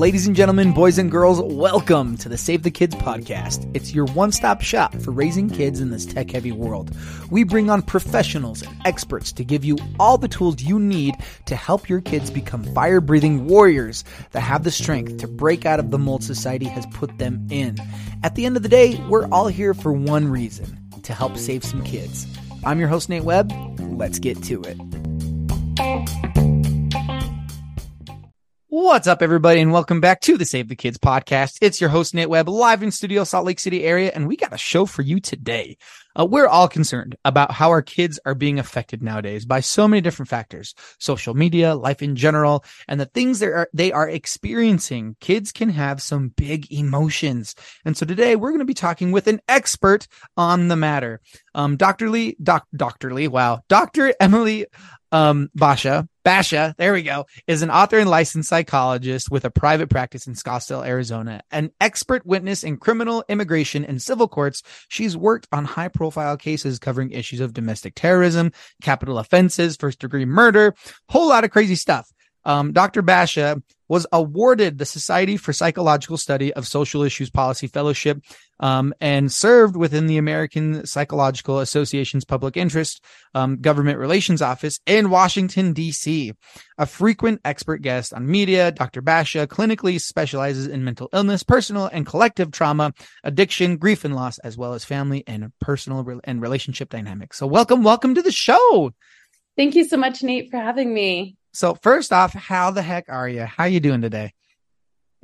Ladies and gentlemen, boys and girls, welcome to the Save the Kids podcast. It's your one stop shop for raising kids in this tech heavy world. We bring on professionals and experts to give you all the tools you need to help your kids become fire breathing warriors that have the strength to break out of the mold society has put them in. At the end of the day, we're all here for one reason to help save some kids. I'm your host, Nate Webb. Let's get to it. What's up, everybody, and welcome back to the Save the Kids podcast. It's your host, Nate Webb, live in studio, Salt Lake City area, and we got a show for you today. Uh, we're all concerned about how our kids are being affected nowadays by so many different factors, social media, life in general, and the things they are, they are experiencing. Kids can have some big emotions. And so today we're going to be talking with an expert on the matter. Um, Dr. Lee, doc, Dr. Lee, wow, Dr. Emily um, Bashah, Bashah, there we go, is an author and licensed psychologist with a private practice in Scottsdale, Arizona. An expert witness in criminal, immigration, and civil courts, she's worked on high profile cases covering issues of domestic terrorism, capital offenses, first degree murder, whole lot of crazy stuff. Um, Dr. Bashah was awarded the Society for Psychological Study of Social Issues Policy Fellowship um, and served within the American Psychological Association's Public Interest um, Government Relations Office in Washington, D.C. A frequent expert guest on media, Dr. Bashah clinically specializes in mental illness, personal and collective trauma, addiction, grief and loss, as well as family and personal re- and relationship dynamics. So welcome, welcome to the show. Thank you so much, Nate, for having me. So first off, how the heck are you? How are you doing today?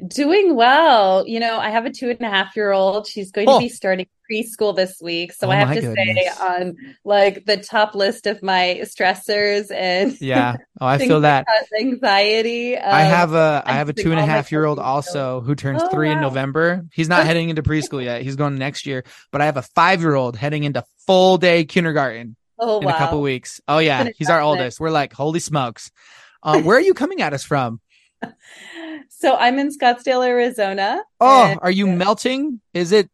Doing well. You know, I have a two and a half year old. She's going oh. to be starting preschool this week. So oh, I have to goodness. say on like the top list of my stressors and yeah. Oh, I feel that anxiety. Um, I have a I have a two and a half year old also who turns oh, three wow. in November. He's not heading into preschool yet. He's going next year. But I have a five year old heading into full day kindergarten. Oh, in wow. a couple weeks. Oh yeah, he's our oldest. We're like, holy smokes. Uh, where are you coming at us from? So I'm in Scottsdale, Arizona. Oh, are you melting? Is it?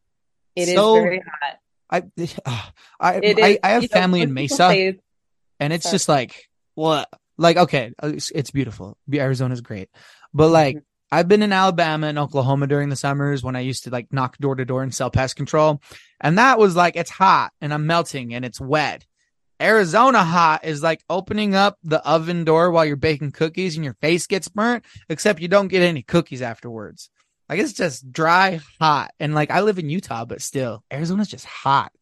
It so... is very hot. I uh, I, I, I have family know, in Mesa, say... and it's Sorry. just like what? Like okay, uh, it's, it's beautiful. Arizona's great, but like. Mm-hmm. I've been in Alabama and Oklahoma during the summers when I used to like knock door to door and sell pest control. And that was like, it's hot and I'm melting and it's wet. Arizona hot is like opening up the oven door while you're baking cookies and your face gets burnt, except you don't get any cookies afterwards. Like it's just dry, hot. And like I live in Utah, but still, Arizona's just hot.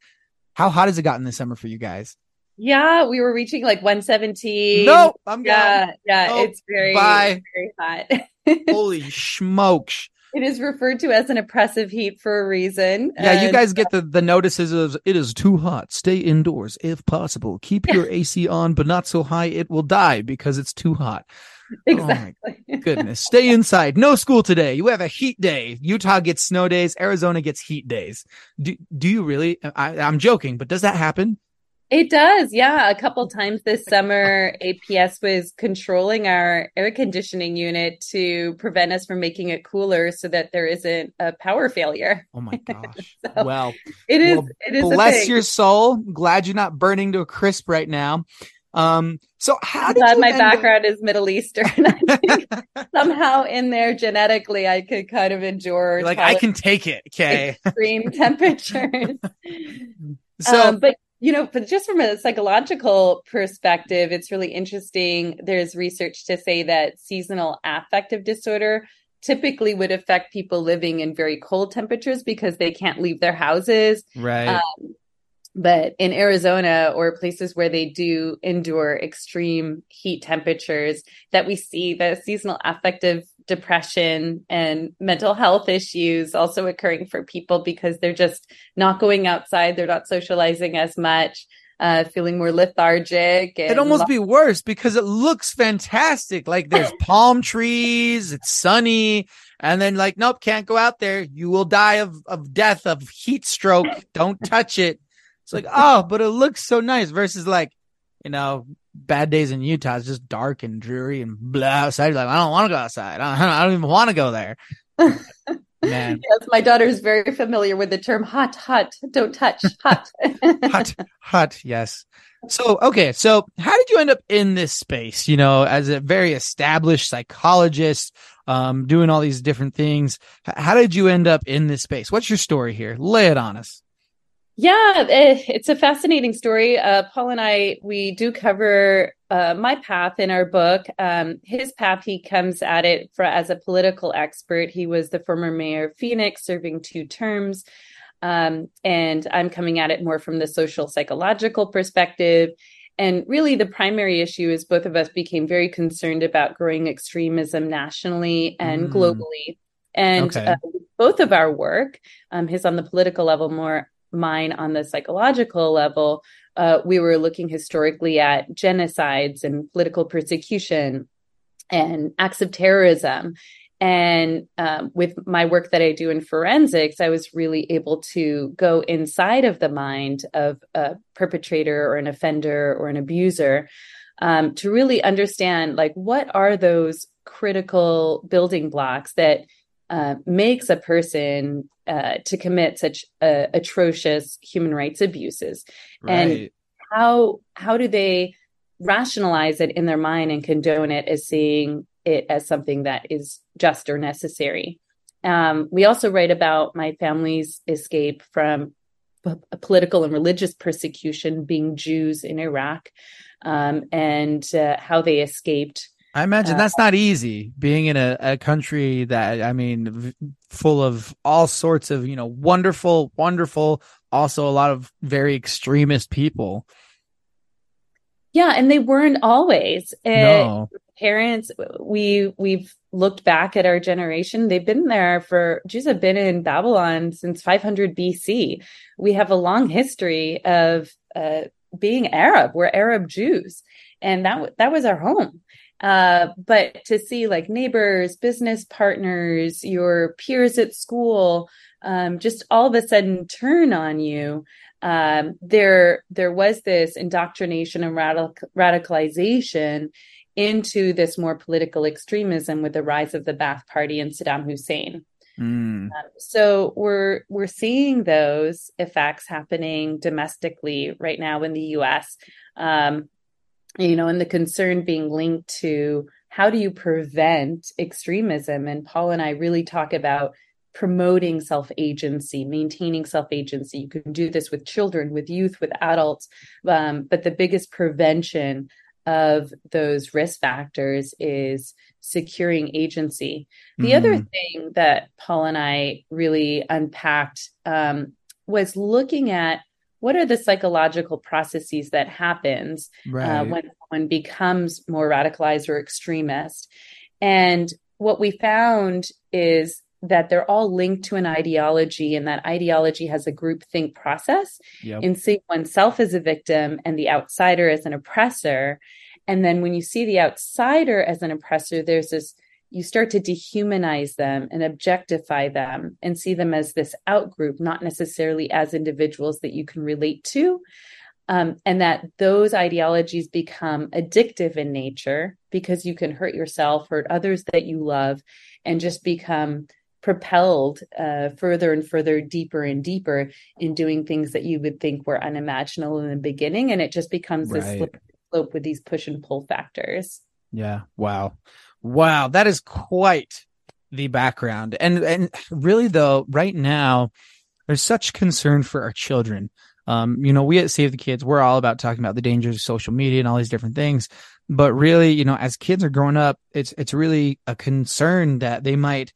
How hot has it gotten this summer for you guys? Yeah, we were reaching like 117. No, I'm yeah, gone. Yeah, nope. it's very, Bye. very hot. Holy smokes. It is referred to as an oppressive heat for a reason. Yeah, and, you guys get uh, the, the notices of it is too hot. Stay indoors if possible. Keep your AC on, but not so high it will die because it's too hot. Oh exactly. Oh goodness. Stay inside. No school today. You have a heat day. Utah gets snow days. Arizona gets heat days. Do, do you really? I, I'm joking, but does that happen? It does. Yeah. A couple times this summer, APS was controlling our air conditioning unit to prevent us from making it cooler so that there isn't a power failure. Oh my gosh. so well, it is. Well, it is. Bless your soul. Glad you're not burning to a crisp right now. Um, so how I'm glad my background up... is Middle Eastern. somehow in there genetically, I could kind of endure. like I can take it. Okay. Extreme temperatures. so, um, but you know, but just from a psychological perspective, it's really interesting. There's research to say that seasonal affective disorder typically would affect people living in very cold temperatures because they can't leave their houses. Right. Um, but in Arizona or places where they do endure extreme heat temperatures, that we see the seasonal affective depression and mental health issues also occurring for people because they're just not going outside, they're not socializing as much. Uh, feeling more lethargic. It'd almost lo- be worse because it looks fantastic. Like there's palm trees, it's sunny, and then like, nope, can't go out there. You will die of, of death, of heat stroke. Don't touch it. It's like, oh, but it looks so nice versus like, you know, bad days in Utah is just dark and dreary and blah outside. You're like, I don't want to go outside. I don't, I don't even want to go there. Man. yes, my daughter is very familiar with the term hot, hot, don't touch, hot. hot, hot, yes. So, okay. So, how did you end up in this space? You know, as a very established psychologist, um, doing all these different things. How did you end up in this space? What's your story here? Lay it on us. Yeah, eh, it's a fascinating story. Uh, Paul and I, we do cover uh, my path in our book. Um, his path, he comes at it for, as a political expert. He was the former mayor of Phoenix, serving two terms. Um, and I'm coming at it more from the social psychological perspective. And really, the primary issue is both of us became very concerned about growing extremism nationally and mm. globally. And okay. uh, both of our work, um, his on the political level, more mine on the psychological level, uh, we were looking historically at genocides and political persecution and acts of terrorism. And um, with my work that I do in forensics, I was really able to go inside of the mind of a perpetrator or an offender or an abuser um, to really understand, like, what are those critical building blocks that uh, makes a person uh, to commit such uh, atrocious human rights abuses right. and how how do they rationalize it in their mind and condone it as seeing it as something that is just or necessary um, we also write about my family's escape from p- political and religious persecution being jews in iraq um, and uh, how they escaped I imagine uh, that's not easy being in a, a country that, I mean, v- full of all sorts of, you know, wonderful, wonderful, also a lot of very extremist people. Yeah. And they weren't always. no. Parents, we, we've looked back at our generation. They've been there for, Jews have been in Babylon since 500 BC. We have a long history of, uh, being Arab. We're Arab Jews. And that, that was our home uh, but to see like neighbors, business partners, your peers at school, um, just all of a sudden turn on you. Um, there, there was this indoctrination and radical, radicalization into this more political extremism with the rise of the Ba'ath Party and Saddam Hussein. Mm. Um, so we're we're seeing those effects happening domestically right now in the U.S. Um, you know, and the concern being linked to how do you prevent extremism? And Paul and I really talk about promoting self agency, maintaining self agency. You can do this with children, with youth, with adults. Um, but the biggest prevention of those risk factors is securing agency. The mm. other thing that Paul and I really unpacked um, was looking at what are the psychological processes that happens uh, right. uh, when someone becomes more radicalized or extremist and what we found is that they're all linked to an ideology and that ideology has a group think process yep. in seeing oneself as a victim and the outsider as an oppressor and then when you see the outsider as an oppressor there's this you start to dehumanize them and objectify them and see them as this outgroup, not necessarily as individuals that you can relate to. Um, and that those ideologies become addictive in nature because you can hurt yourself, hurt others that you love, and just become propelled uh, further and further, deeper and deeper in doing things that you would think were unimaginable in the beginning. And it just becomes right. this slope with these push and pull factors. Yeah. Wow. Wow, that is quite the background. And and really though, right now, there's such concern for our children. Um, you know, we at Save the Kids, we're all about talking about the dangers of social media and all these different things. But really, you know, as kids are growing up, it's it's really a concern that they might,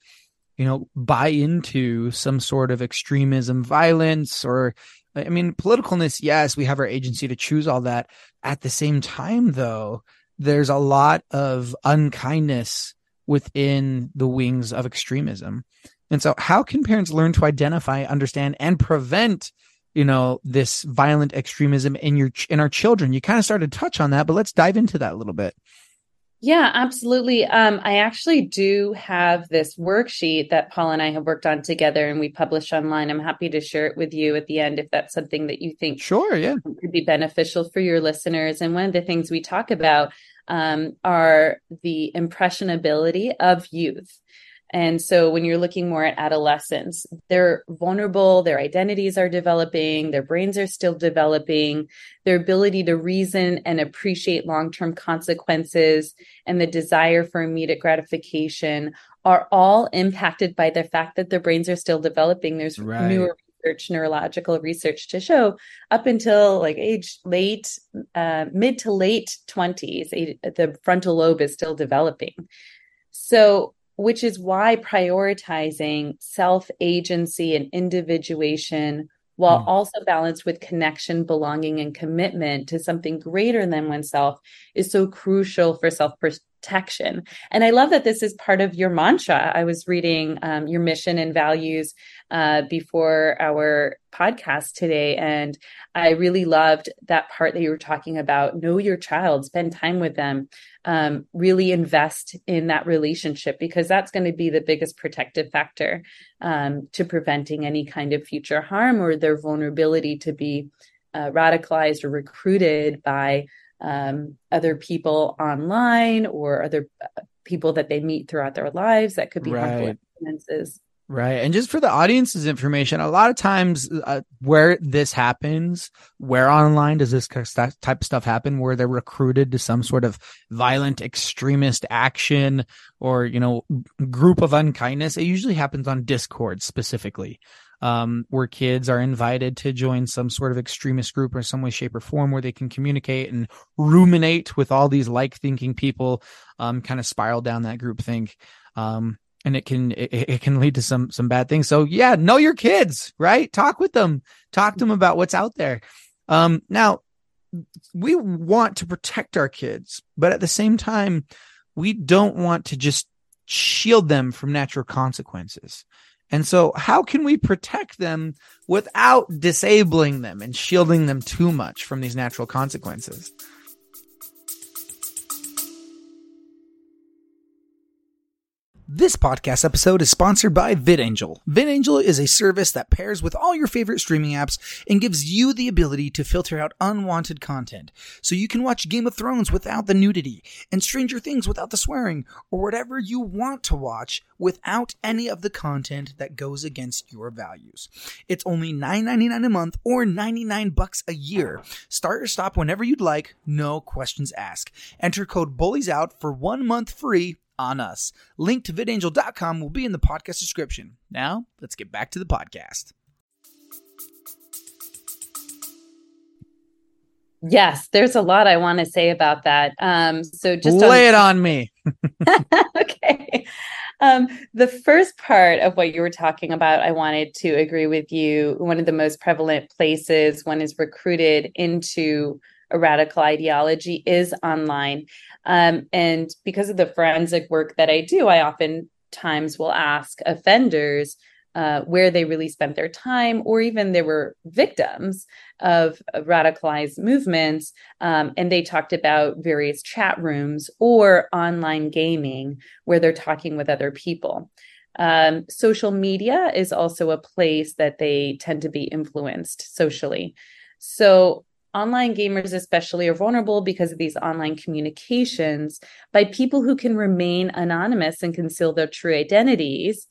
you know, buy into some sort of extremism, violence, or I mean, politicalness. Yes, we have our agency to choose all that. At the same time, though, there's a lot of unkindness within the wings of extremism. And so how can parents learn to identify, understand and prevent, you know, this violent extremism in your in our children? You kind of started to touch on that, but let's dive into that a little bit. Yeah, absolutely. Um, I actually do have this worksheet that Paul and I have worked on together and we publish online. I'm happy to share it with you at the end if that's something that you think sure, yeah. could be beneficial for your listeners. And one of the things we talk about um, are the impressionability of youth. And so when you're looking more at adolescents, they're vulnerable, their identities are developing, their brains are still developing, their ability to reason and appreciate long term consequences and the desire for immediate gratification are all impacted by the fact that their brains are still developing. There's right. newer research, neurological research to show up until like age late, uh, mid to late 20s, the frontal lobe is still developing. So which is why prioritizing self agency and individuation while mm. also balanced with connection, belonging, and commitment to something greater than oneself is so crucial for self protection. And I love that this is part of your mantra. I was reading um, your mission and values uh, before our podcast today, and I really loved that part that you were talking about. Know your child, spend time with them, um, really invest in that relationship because that's going to be the biggest protective factor um, to preventing any kind of future harm or their vulnerability to be uh, radicalized or recruited by um, other people online or other uh, people that they meet throughout their lives that could be right. harmful influences. Right. And just for the audience's information, a lot of times uh, where this happens, where online does this type of stuff happen, where they're recruited to some sort of violent extremist action or, you know, group of unkindness, it usually happens on Discord specifically um, where kids are invited to join some sort of extremist group or some way, shape, or form where they can communicate and ruminate with all these like thinking people, um, kind of spiral down that group think. Um, and it can it, it, can lead to some some bad things. So yeah, know your kids, right? Talk with them, talk to them about what's out there. Um, now we want to protect our kids, but at the same time, we don't want to just shield them from natural consequences. And so, how can we protect them without disabling them and shielding them too much from these natural consequences? This podcast episode is sponsored by VidAngel. VidAngel is a service that pairs with all your favorite streaming apps and gives you the ability to filter out unwanted content. So you can watch Game of Thrones without the nudity and Stranger Things without the swearing or whatever you want to watch without any of the content that goes against your values. It's only $9.99 a month or 99 bucks a year. Start or stop whenever you'd like, no questions asked. Enter code BULLIES OUT for one month free on us. Link to vidangel.com will be in the podcast description. Now, let's get back to the podcast. Yes, there's a lot I want to say about that. Um, so just lay on- it on me. okay. Um, the first part of what you were talking about, I wanted to agree with you. One of the most prevalent places one is recruited into a radical ideology is online. Um, and because of the forensic work that I do, I oftentimes will ask offenders uh, where they really spent their time, or even they were victims of radicalized movements. Um, and they talked about various chat rooms or online gaming where they're talking with other people. Um, social media is also a place that they tend to be influenced socially. So online gamers especially are vulnerable because of these online communications by people who can remain anonymous and conceal their true identities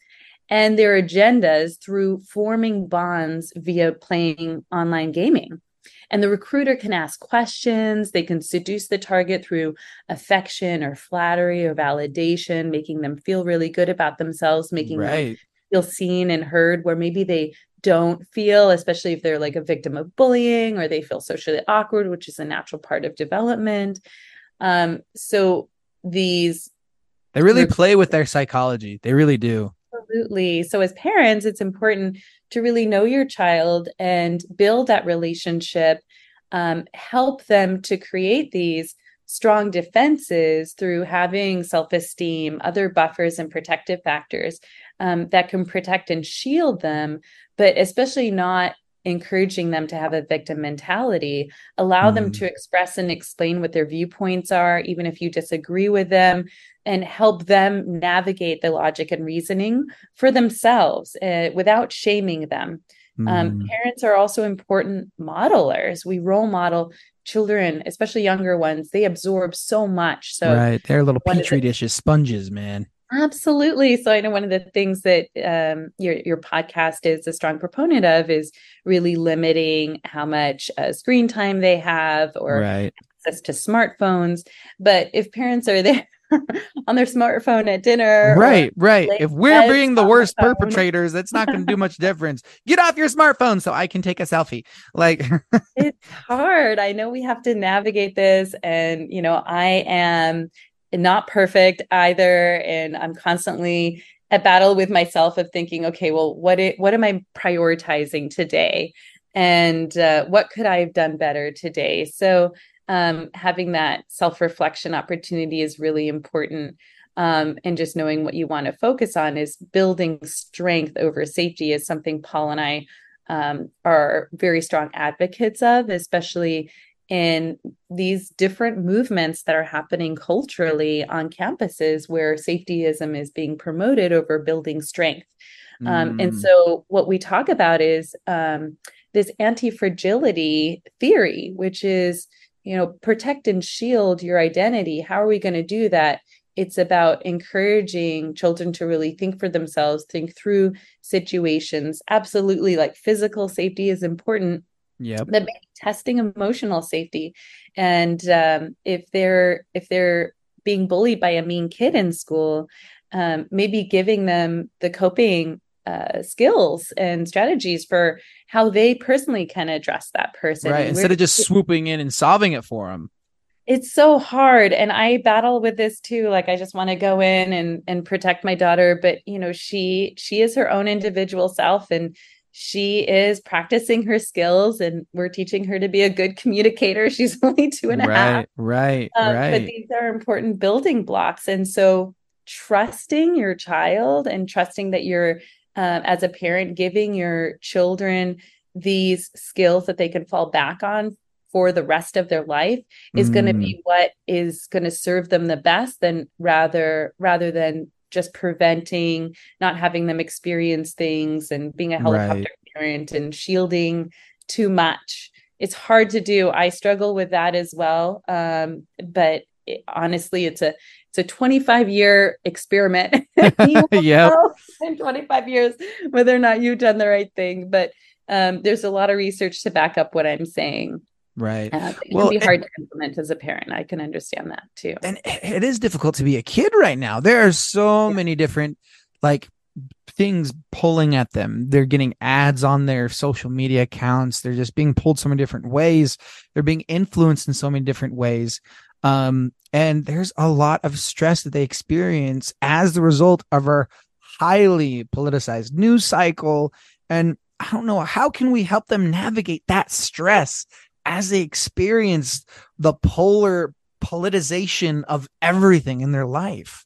and their agendas through forming bonds via playing online gaming. And the recruiter can ask questions, they can seduce the target through affection or flattery or validation, making them feel really good about themselves, making right. them feel seen and heard, where maybe they don't feel, especially if they're like a victim of bullying or they feel socially awkward, which is a natural part of development. Um, so these they really play with their psychology. They really do. Absolutely. So as parents, it's important to really know your child and build that relationship, um, help them to create these strong defenses through having self esteem, other buffers and protective factors um, that can protect and shield them, but especially not encouraging them to have a victim mentality allow mm. them to express and explain what their viewpoints are even if you disagree with them and help them navigate the logic and reasoning for themselves uh, without shaming them um, hmm. parents are also important modelers we role model children especially younger ones they absorb so much so right they're little petri dishes sponges man Absolutely. So I know one of the things that um, your your podcast is a strong proponent of is really limiting how much uh, screen time they have or right. access to smartphones. But if parents are there on their smartphone at dinner. Right, right. If we're being the worst the perpetrators, that's not going to do much difference. Get off your smartphone so I can take a selfie. Like it's hard. I know we have to navigate this and you know, I am not perfect either and I'm constantly at battle with myself of thinking, okay, well, what it, what am I prioritizing today? And uh, what could I have done better today? So um, having that self reflection opportunity is really important. Um, and just knowing what you want to focus on is building strength over safety is something Paul and I um, are very strong advocates of, especially in these different movements that are happening culturally on campuses where safetyism is being promoted over building strength. Mm. Um, and mm. so, what we talk about is um, this anti fragility theory, which is you know, protect and shield your identity. How are we going to do that? It's about encouraging children to really think for themselves, think through situations. Absolutely, like physical safety is important. Yeah. But testing emotional safety, and um, if they're if they're being bullied by a mean kid in school, um, maybe giving them the coping uh, skills and strategies for how they personally can address that person. Right. Instead of just swooping in and solving it for them. It's so hard. And I battle with this too. Like I just want to go in and and protect my daughter. But you know, she she is her own individual self and she is practicing her skills and we're teaching her to be a good communicator. She's only two and a right, half. Right. Um, right. But these are important building blocks. And so trusting your child and trusting that you're um, as a parent, giving your children these skills that they can fall back on for the rest of their life is mm. going to be what is going to serve them the best than rather rather than just preventing not having them experience things and being a helicopter right. parent and shielding too much it's hard to do i struggle with that as well um, but it, honestly it's a it's a 25 year experiment. yeah. In 25 years, whether or not you've done the right thing. But um, there's a lot of research to back up what I'm saying. Right. Uh, it well, can be hard and, to implement as a parent. I can understand that too. And it is difficult to be a kid right now. There are so yeah. many different like things pulling at them. They're getting ads on their social media accounts. They're just being pulled so many different ways. They're being influenced in so many different ways. Um, and there's a lot of stress that they experience as the result of our highly politicized news cycle. And I don't know, how can we help them navigate that stress as they experience the polar politicization of everything in their life?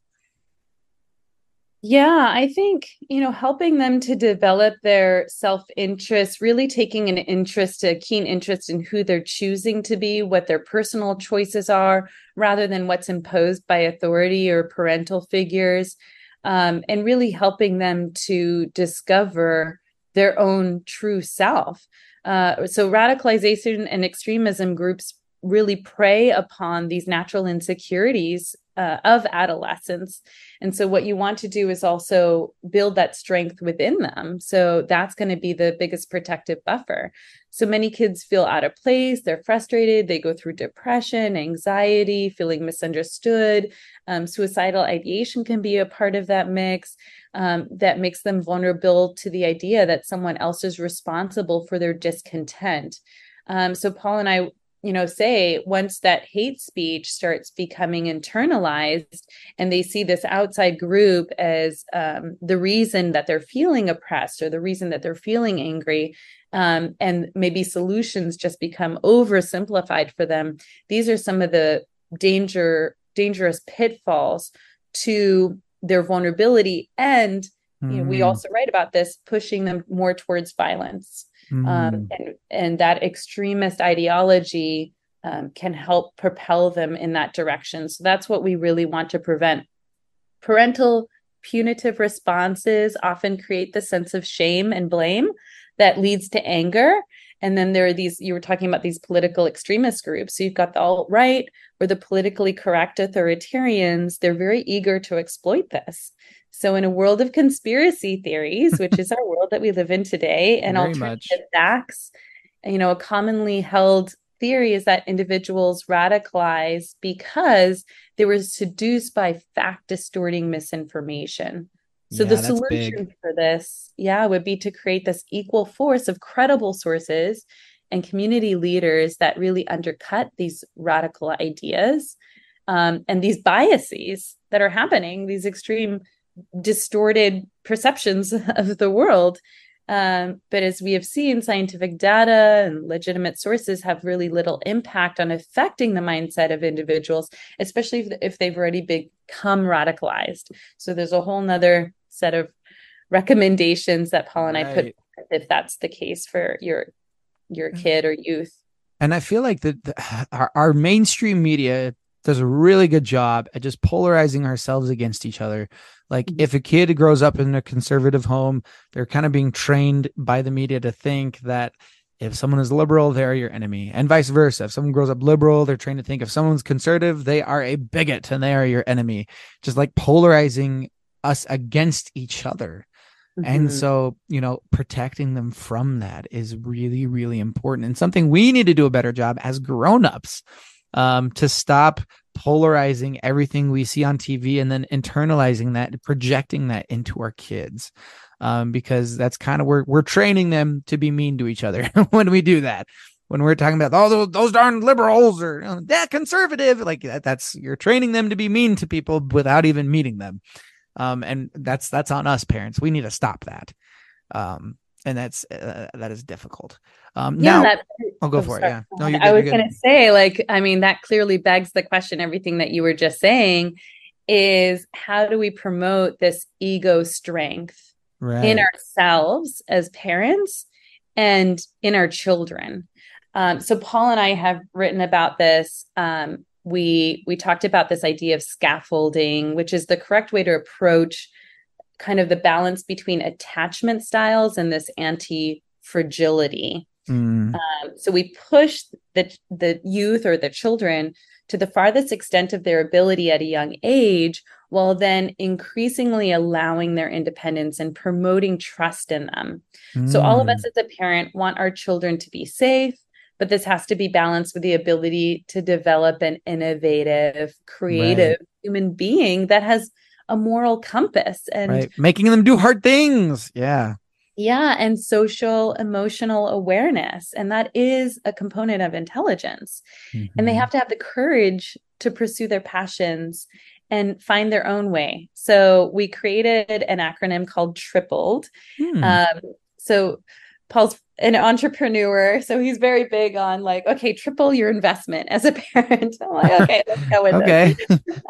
Yeah, I think, you know, helping them to develop their self interest, really taking an interest, a keen interest in who they're choosing to be, what their personal choices are, rather than what's imposed by authority or parental figures, um, and really helping them to discover their own true self. Uh, so, radicalization and extremism groups really prey upon these natural insecurities uh, of adolescence. And so, what you want to do is also build that strength within them. So, that's going to be the biggest protective buffer. So, many kids feel out of place, they're frustrated, they go through depression, anxiety, feeling misunderstood. Um, suicidal ideation can be a part of that mix um, that makes them vulnerable to the idea that someone else is responsible for their discontent. Um, so, Paul and I you know say once that hate speech starts becoming internalized and they see this outside group as um, the reason that they're feeling oppressed or the reason that they're feeling angry um, and maybe solutions just become oversimplified for them these are some of the danger dangerous pitfalls to their vulnerability and mm. you know, we hmm. also write about this pushing them more towards violence Mm. Um, and, and that extremist ideology um, can help propel them in that direction. So that's what we really want to prevent. Parental punitive responses often create the sense of shame and blame that leads to anger. And then there are these, you were talking about these political extremist groups. So you've got the alt right or the politically correct authoritarians. They're very eager to exploit this. So, in a world of conspiracy theories, which is our world that we live in today, and very alternative much. facts, you know, a commonly held theory is that individuals radicalize because they were seduced by fact distorting misinformation. So yeah, the solution for this, yeah, would be to create this equal force of credible sources and community leaders that really undercut these radical ideas um, and these biases that are happening, these extreme distorted perceptions of the world. Um, but as we have seen, scientific data and legitimate sources have really little impact on affecting the mindset of individuals, especially if, if they've already become radicalized. So there's a whole nother set of recommendations that Paul and right. I put if that's the case for your your kid or youth. And I feel like that our, our mainstream media does a really good job at just polarizing ourselves against each other. Like mm-hmm. if a kid grows up in a conservative home, they're kind of being trained by the media to think that if someone is liberal, they're your enemy, and vice versa. If someone grows up liberal, they're trained to think if someone's conservative, they are a bigot and they are your enemy. Just like polarizing us against each other. Mm-hmm. And so, you know, protecting them from that is really, really important and something we need to do a better job as grown-ups um, to stop polarizing everything we see on TV and then internalizing that, projecting that into our kids. Um, because that's kind of where we're training them to be mean to each other when we do that. When we're talking about oh those, those darn liberals or know, that conservative, like that, that's you're training them to be mean to people without even meeting them. Um, and that's that's on us parents. We need to stop that. Um, and that's uh, that is difficult. Um, yeah, now, that, I'll go oh, for sorry. it. Yeah, no, I was going to say, like, I mean, that clearly begs the question. Everything that you were just saying is how do we promote this ego strength right. in ourselves as parents and in our children? Um, so Paul and I have written about this um, we we talked about this idea of scaffolding which is the correct way to approach kind of the balance between attachment styles and this anti fragility mm. um, so we push the the youth or the children to the farthest extent of their ability at a young age while then increasingly allowing their independence and promoting trust in them. Mm. So, all of us mm. as a parent want our children to be safe, but this has to be balanced with the ability to develop an innovative, creative right. human being that has a moral compass and right. making them do hard things. Yeah. Yeah, and social emotional awareness. And that is a component of intelligence. Mm-hmm. And they mm-hmm. have to have the courage to pursue their passions and find their own way. So we created an acronym called TRIPLED. Hmm. Um, so Paul's an entrepreneur, so he's very big on like, okay, triple your investment as a parent. I'm like, okay, let's go with okay.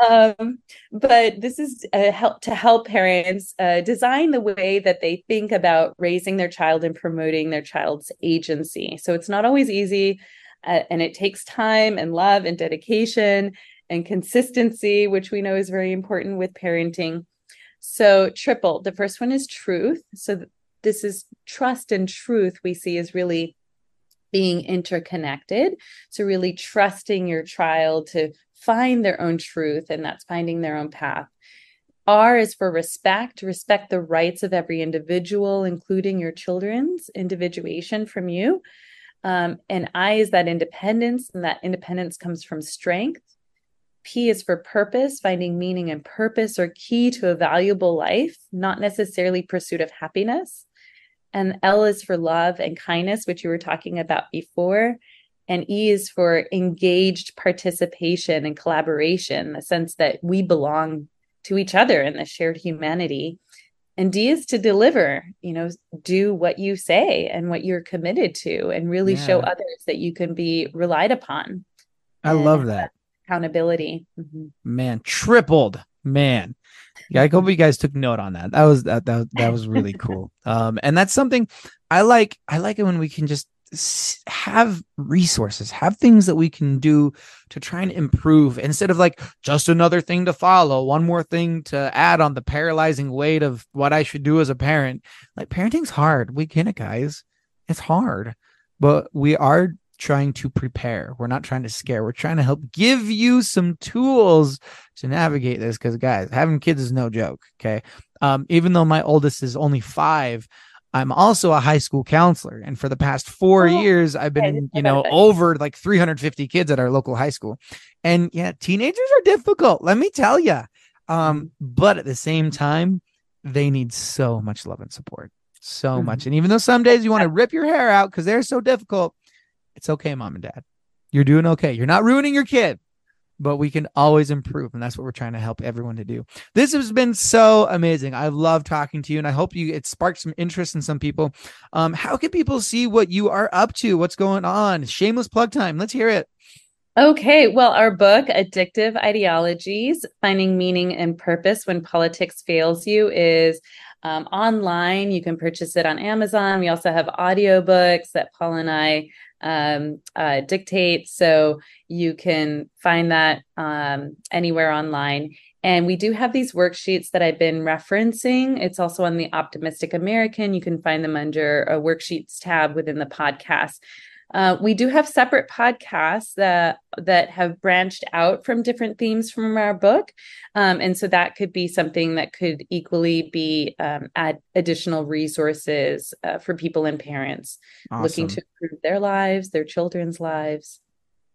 Um, but this is help to help parents uh, design the way that they think about raising their child and promoting their child's agency. So it's not always easy, uh, and it takes time and love and dedication and consistency, which we know is very important with parenting. So, triple. The first one is truth. So, this is trust and truth we see is really being interconnected. So, really trusting your child to find their own truth, and that's finding their own path. R is for respect, respect the rights of every individual, including your children's individuation from you. Um, and I is that independence, and that independence comes from strength. P is for purpose, finding meaning and purpose are key to a valuable life, not necessarily pursuit of happiness. And L is for love and kindness, which you were talking about before. And E is for engaged participation and collaboration, the sense that we belong to each other in the shared humanity. And D is to deliver, you know, do what you say and what you're committed to, and really yeah. show others that you can be relied upon. I love that. Accountability. Mm-hmm. Man, tripled. Man, yeah, I hope you guys took note on that. That was that that, that was really cool. Um, and that's something I like. I like it when we can just have resources, have things that we can do to try and improve instead of like just another thing to follow, one more thing to add on the paralyzing weight of what I should do as a parent. Like parenting's hard. We get it, guys. It's hard. but we are trying to prepare. We're not trying to scare. We're trying to help give you some tools to navigate this because guys, having kids is no joke, okay? Um even though my oldest is only 5, I'm also a high school counselor and for the past 4 Oh, years I've been, you know, over like 350 kids at our local high school. And yeah, teenagers are difficult, let me tell you. Um but at the same time, they need so much love and support. So Mhm. much. And even though some days you want to rip your hair out cuz they're so difficult, it's okay, mom and dad. You're doing okay. You're not ruining your kid, but we can always improve. And that's what we're trying to help everyone to do. This has been so amazing. I love talking to you, and I hope you it sparked some interest in some people. Um, how can people see what you are up to? What's going on? Shameless plug time. Let's hear it. Okay, well, our book, Addictive Ideologies Finding Meaning and Purpose When Politics Fails You, is um, online. You can purchase it on Amazon. We also have audiobooks that Paul and I um, uh, dictate. So you can find that um, anywhere online. And we do have these worksheets that I've been referencing. It's also on the Optimistic American. You can find them under a worksheets tab within the podcast. Uh, we do have separate podcasts that that have branched out from different themes from our book, um, and so that could be something that could equally be um, add additional resources uh, for people and parents looking to improve their lives, their children's lives,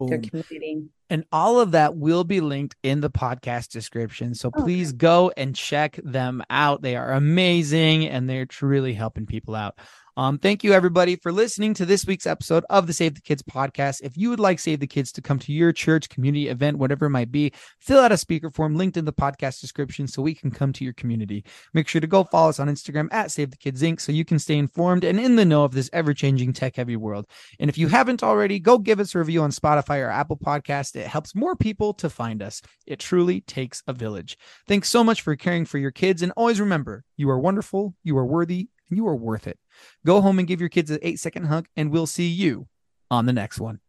their community. And all of that will be linked in the podcast description. So Okay. please go and check them out. They are amazing and they're truly helping people out. Um, thank you everybody for listening to this week's episode of the Save the Kids podcast. If you would like Save the Kids to come to your church, community event, whatever it might be, fill out a speaker form linked in the podcast description so we can come to your community. Make sure to go follow us on Instagram at Save the Kids Inc. so you can stay informed and in the know of this ever changing tech heavy world. And if you haven't already, go give us a review on Spotify or Apple Podcast. It helps more people to find us. It truly takes a village. Thanks so much for caring for your kids. And always remember, you are wonderful, you are worthy, and you are worth it. Go home and give your kids an eight second hug, and we'll see you on the next one.